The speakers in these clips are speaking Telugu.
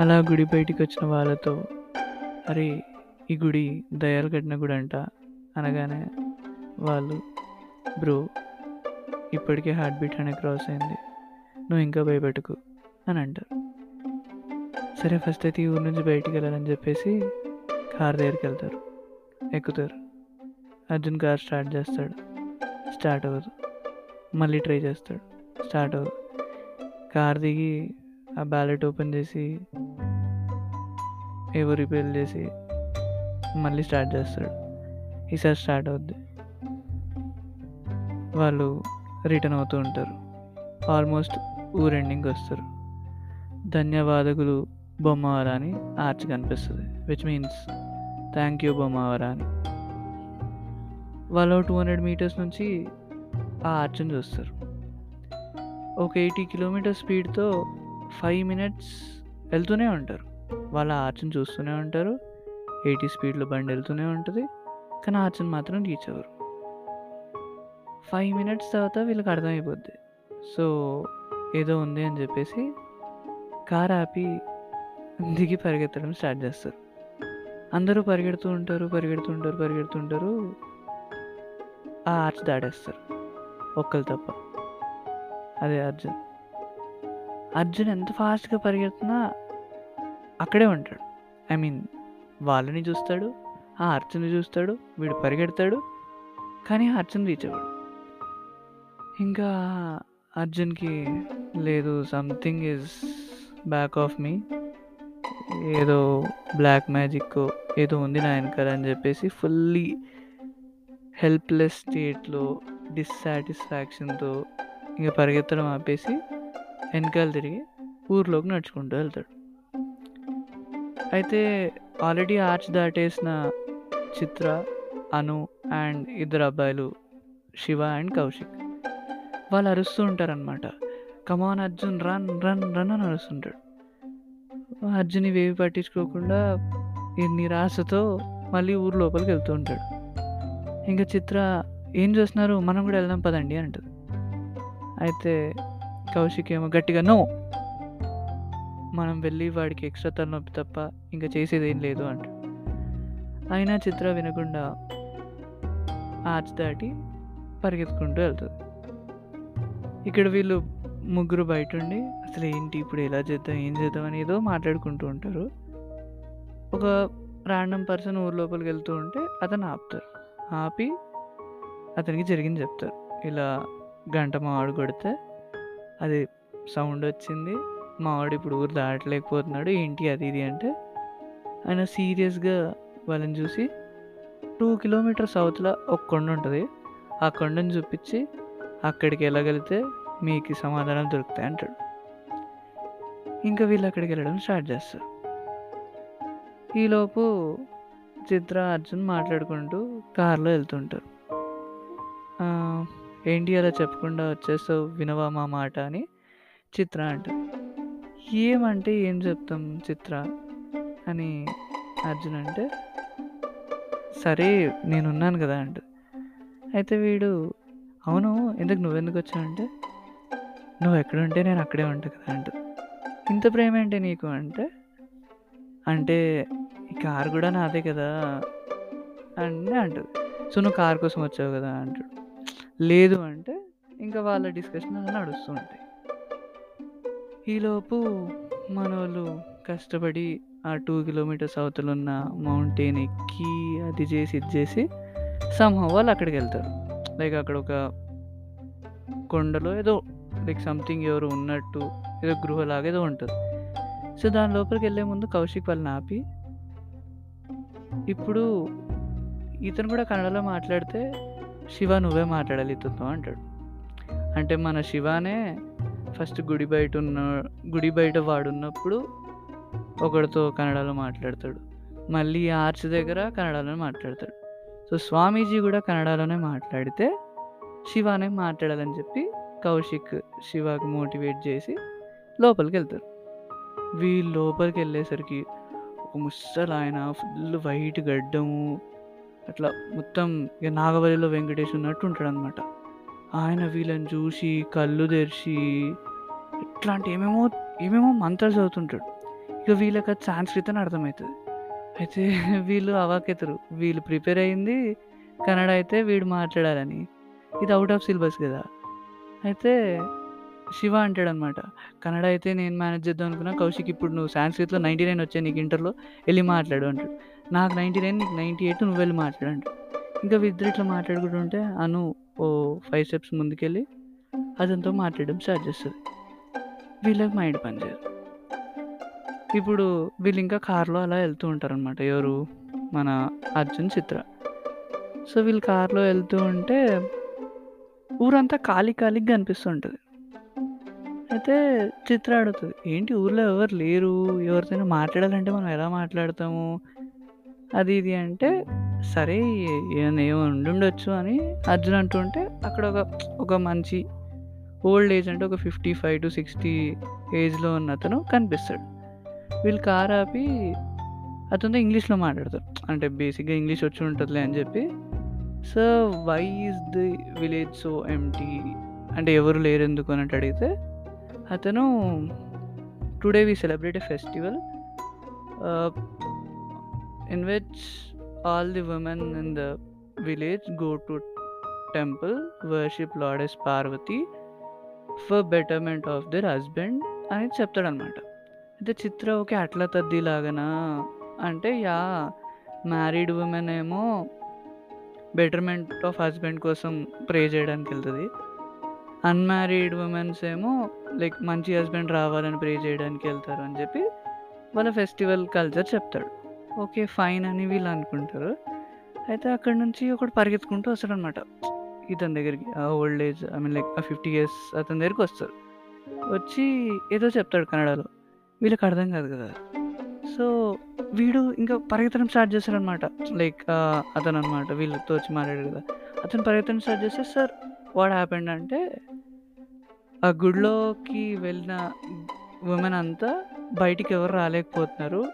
అలా గుడి బయటికి వచ్చిన వాళ్ళతో అరే ఈ గుడి దయాలు కట్టిన గుడి అంట అనగానే వాళ్ళు బ్రో ఇప్పటికే హార్ట్ బీట్ అనే క్రాస్ అయింది. నువ్వు ఇంకా భయపెట్టుకు అని అంటారు. సరే ఫస్ట్ అయితే ఈ ఊరు నుంచి బయటికి వెళ్ళాలని చెప్పేసి కార్ దగ్గరికి వెళ్తారు. ఎక్కుతారు. అర్జున్ కార్ స్టార్ట్ చేస్తాడు. స్టార్ట్ అవ్వదు. మళ్ళీ ట్రై చేస్తాడు. స్టార్ట్ అవ్వదు. కార్ దిగి ఆ బ్యాలెట్ ఓపెన్ చేసి ఏవో రిపేర్ చేసి మళ్ళీ స్టార్ట్ చేస్తాడు. ఈసారి స్టార్ట్ అవుద్ది. వాళ్ళు రిటర్న్ అవుతూ ఉంటారు. ఆల్మోస్ట్ ఊరు ఎండింగ్కి వస్తారు. ధన్యవాదకులు బొమ్మవర అని ఆర్చ్ కనిపిస్తుంది which means thank you Bommavara అని వాళ్ళు టూ హండ్రెడ్ మీటర్స్ నుంచి ఆ ఆర్చ్ని చూస్తారు. ఒక ఎయిటీ కిలోమీటర్ స్పీడ్తో ఫైవ్ మినిట్స్ వెళ్తూనే ఉంటారు. వాళ్ళ ఆర్చ్ని చూస్తూనే ఉంటారు. ఎయిటీ స్పీడ్లో బండి వెళ్తూనే ఉంటుంది. కానీ ఆర్చ్ని మాత్రం రీచ్ అవ్వరు. ఫైవ్ మినిట్స్ తర్వాత వీళ్ళకి అర్థమైపోద్ది. సో ఏదో ఉంది అని చెప్పేసి కార్ ఆపి దిగి పరిగెత్తడం స్టార్ట్ చేస్తారు. అందరూ పరిగెడుతూ ఉంటారు పరిగెడుతూ ఉంటారు పరిగెడుతూ ఉంటారు. ఆ ఆర్చ్ దాడేస్తారు ఒక్కరు తప్ప. అదే అర్జున్ అర్జున్ ఎంత ఫాస్ట్గా పరిగెడుతున్నా అక్కడే ఉంటాడు. ఐ మీన్ వాళ్ళని చూస్తాడు ఆ అర్జున్ని చూస్తాడు వీడు పరిగెడతాడు కానీ అర్జున్ రీచ్ అవ్వడు. ఇంకా అర్జున్కి లేదు something is back of me ఏదో బ్లాక్ మ్యాజిక్ ఏదో ఉంది నా వెనకాల అని చెప్పేసి ఫుల్లీ హెల్ప్లెస్ స్టేట్లో డిస్సాటిస్ఫాక్షన్తో ఇంకా పరిగెత్తడం ఆపేసి వెనకాల తిరిగి ఊర్లోకి నడుచుకుంటూ వెళ్తాడు. అయితే ఆల్రెడీ ఆర్చ్ దాటేసిన చిత్ర అను అండ్ ఇద్దరు అబ్బాయిలు శివ అండ్ కౌశిక్. వాళ్ళు అరుస్తూ ఉంటారనమాట come on Arjun run run run అని అరుస్తుంటాడు. అర్జున్ ఇవేవి పట్టించుకోకుండా ఎన్ని రాసతో మళ్ళీ ఊరు లోపలికి వెళ్తూ ఉంటాడు. ఇంకా చిత్ర ఏం చేస్తున్నారు? మనం కూడా వెళ్దాం పదండి అంటుంది. అయితే కౌశిక్ ఏమో గట్టిగా నో మనం వెళ్ళి వాడికి ఎక్స్ట్రా తలనొప్పి తప్ప ఇంకా చేసేది ఏం లేదు అంట అయినా చిత్ర వినకుండా ఆర్చ్ దాటి పరిగెత్తుకుంటూ వెళ్తుంది. ఇక్కడ వీళ్ళు ముగ్గురు బయట ఉండి అసలు ఏంటి ఇప్పుడు ఎలా చేద్దాం ఏం చేద్దాం అని ఏదో మాట్లాడుకుంటూ ఉంటారు. ఒక ర్యాండమ్ పర్సన్ ఊరు లోపలికి వెళ్తూ ఉంటే అతను ఆపుతారు. ఆపి అతనికి జరిగింది చెప్తారు. ఇలా గంట మాడు కొడితే అది సౌండ్ వచ్చింది. మావాడు ఇప్పుడు ఊరు దాటలేకపోతున్నాడు. ఏంటి అది ఇది అంటే ఆయన సీరియస్గా వాళ్ళని చూసి టూ కిలోమీటర్స్ సౌత్లో ఒక కొండ ఉంటుంది. ఆ కొండను చూపించి అక్కడికి వెళ్ళగలిగితే మీకు సమాధానం దొరుకుతాయి అంటాడు. ఇంకా వీళ్ళు అక్కడికి వెళ్ళడం స్టార్ట్ చేస్తారు. ఈలోపు చిత్ర అర్జున్ మాట్లాడుకుంటూ కారులో వెళ్తుంటారు. ఏంటి అలా చెప్పకుండా వచ్చేస్తావు వినవా మా మాట అని చిత్ర అంట ఏమంటే ఏం చెప్తాం చిత్ర? అని అర్జున్ అంటే సరే నేనున్నాను కదా అంట అయితే వీడు అవును ఎందుకు నువ్వెందుకు వచ్చావంటే నువ్వు ఎక్కడ ఉంటే నేను అక్కడే ఉంటా కదా అంట ఇంత ప్రేమ ఏంటి నీకు అంటే అంటే ఈ కార్ కూడా నాదే కదా? అని అంటుంది. సో నువ్వు కార్ కోసం వచ్చావు కదా అంటాడు. లేదు అంటే ఇంకా వాళ్ళ డిస్కషన్ అలా నడుస్తూ ఉంటాయి. ఈలోపు మన వాళ్ళు కష్టపడి ఆ టూ కిలోమీటర్స్ అవతల ఉన్న మౌంటైన్ ఎక్కి అది చేసి ఇది చేసి సంహవ్ వాళ్ళు అక్కడికి వెళ్తారు. లైక్ అక్కడ ఒక కొండలో ఏదో లైక్ సంథింగ్ ఎవరు ఉన్నట్టు ఏదో గృహలాగా ఏదో ఉంటుంది. సో దాని లోపలికి వెళ్ళే ముందు కౌశిక్ వాళ్ళని ఆపి ఇప్పుడు ఇతను కూడా కన్నడలో మాట్లాడితే శివ నువ్వే మాట్లాడాలి అంటాడు. అంటే మన శివానే ఫస్ట్ గుడి బయట ఉన్న గుడి బయట వాడున్నప్పుడు ఒకడితో కన్నడలో మాట్లాడతాడు. మళ్ళీ ఆర్చ్ దగ్గర కన్నడలోనే మాట్లాడతాడు. సో స్వామీజీ కూడా కన్నడలోనే మాట్లాడితే శివానే మాట్లాడాలని చెప్పి కౌశిక్ శివకు మోటివేట్ చేసి లోపలికి వెళ్తారు. వీళ్ళు లోపలికి వెళ్ళేసరికి ఒక ముసలు ఆయన ఫుల్ వైట్ గడ్డము అట్లా మొత్తం ఇక నాగవల్లిలో వెంకటేష్ ఉన్నట్టు ఉంటాడు అనమాట ఆయన వీళ్ళని చూసి కళ్ళు తెరిచి ఇట్లాంటి ఏమేమో ఏమేమో మంత్రాలు చదువుతుంటాడు. ఇక వీళ్ళకి అది సాంస్క్రిత్ అని అర్థమవుతుంది. అయితే వీళ్ళు అవాకెతరు వీళ్ళు ప్రిపేర్ అయింది కన్నడ అయితే వీడు మాట్లాడాలని. ఇది అవుట్ ఆఫ్ సిలబస్ కదా. అయితే శివ అంటాడనమాట కన్నడ అయితే నేను మేనేజ్ చేద్దాం అనుకున్నా కౌశిక్ ఇప్పుడు నువ్వు సాంస్క్రిత్లో నైంటీ నైన్ వచ్చాయి నీకు ఇంటర్లో వెళ్ళి మాట్లాడు అంటాడు. నాకు నైంటీ నైన్ నీకు నైంటీ ఎయిట్ నువ్వు వెళ్ళి మాట్లాడండి ఇంకా వీరిద్దరు ఇట్లా మాట్లాడుకుంటుంటే అను ఓ ఫైవ్ స్టెప్స్ ముందుకెళ్ళి అతనితో మాట్లాడడం స్టార్ట్ చేస్తుంది. వీళ్ళకి మైండ్ పనిచేయదు. ఇప్పుడు వీళ్ళు ఇంకా కార్లో అలా వెళ్తూ ఉంటారనమాట ఎవరు? మన అర్జున్ చిత్ర. సో వీళ్ళు కారులో వెళ్తూ ఉంటే ఊరంతా ఖాళీ ఖాళీగా కనిపిస్తుంటుంది అయితే చిత్ర అడుగుతుంది ఏంటి ఊర్లో ఎవరు లేరు? ఎవరితోనే మాట్లాడాలంటే మనం ఎలా మాట్లాడతాము? అది ఇది అంటే సరే ఏమైనా ఏమో ఉండుండొచ్చు అని అర్జున్ అంటుంటే అక్కడ ఒక ఒక మంచి ఓల్డ్ ఏజ్ అంటే ఒక ఫిఫ్టీ ఫైవ్ టు సిక్స్టీ ఏజ్లో ఉన్న అతను కనిపిస్తాడు. వీళ్ళు కార్ ఆపి అతనితో ఇంగ్లీష్లో మాట్లాడతారు. అంటే బేసిక్గా ఇంగ్లీష్ వచ్చి ఉంటుందిలే అని చెప్పి. So why is the village so empty అంటే ఎవరు లేరు ఎందుకు అన్నట్టు అడిగితే అతను today we celebrate a festival in which all the women in the village go to temple worship goddess Parvati for betterment of their husband అని చెప్తాడనమాట అయితే చిత్ర ఓకే అట్లా తద్దిలాగనా అంటే యా మ్యారీడ్ ఉమెన్ ఏమో బెటర్మెంట్ ఆఫ్ హస్బెండ్ కోసం ప్రే చేయడానికి వెళ్తుంది. అన్మ్యారీడ్ ఉమెన్స్ ఏమో లైక్ మంచి హస్బెండ్ రావాలని ప్రే చేయడానికి వెళ్తారు అని చెప్పి వాళ్ళ ఫెస్టివల్ కల్చర్ చెప్తాడు. ఓకే ఫైన్ అని వీళ్ళు అనుకుంటారు. అయితే అక్కడ నుంచి ఒకడు పరిగెత్తుకుంటూ వస్తాడనమాట. ఇతని దగ్గరికి ఆ old age I mean like uh fifty years అతని దగ్గరికి వస్తారు. వచ్చి ఏదో చెప్తాడు కన్నడలో. వీళ్ళకి అర్థం కాదు కదా. సో వీడు ఇంకా పరిగెత్తడం స్టార్ట్ చేస్తాడనమాట. లైక్ అతను అనమాట వీళ్ళతో వచ్చి మాట్లాడు కదా. అతను పరిగెత్తడం స్టార్ట్ చేస్తే సార్ వాట్ హ్యాపెండ్ అంటే ఆ గుడిలోకి వెళ్ళిన ఉమెన్ అంతా బయటికి ఎవరు రాలేకపోతున్నారు.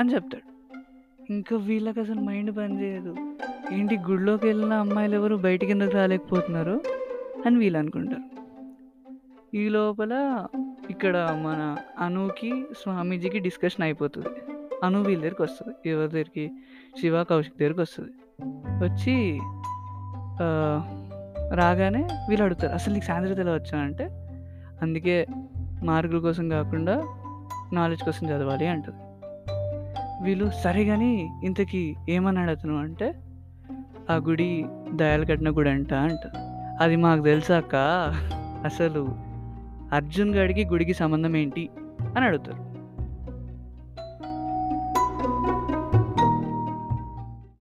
అని చెప్తాడు. ఇంకా వీళ్ళకి అసలు మైండ్ పనిచేయదు ఏంటి గుడిలోకి వెళ్ళిన అమ్మాయిలు ఎవరు బయటికి ఎందుకు రాలేకపోతున్నారు అని వీళ్ళు అనుకుంటారు. ఈ లోపల ఇక్కడ మన అనుకి స్వామీజీకి డిస్కషన్ అయిపోతుంది. అను వీళ్ళ దగ్గరికి వస్తుంది. ఎవరి దగ్గరికి? శివ కౌశిక్ దగ్గరికి వస్తుంది. వచ్చి రాగానే వీళ్ళు అడుగుతారు అసలు నీకు సాంద్రత ఎలా వచ్చా అంటే అందుకే మార్కుల కోసం కాకుండా నాలెడ్జ్ కోసం చదవాలి అంటుంది. వీళ్ళు సరే కానీ ఇంతకీ ఏమన్నాడు అతను అంటే ఆ గుడి దయాలు కట్టిన గుడి అంట అంట. అది మాకు తెలుసాక అసలు అర్జున్ గడికి గుడికి సంబంధం ఏంటి అని అడుగుతారు.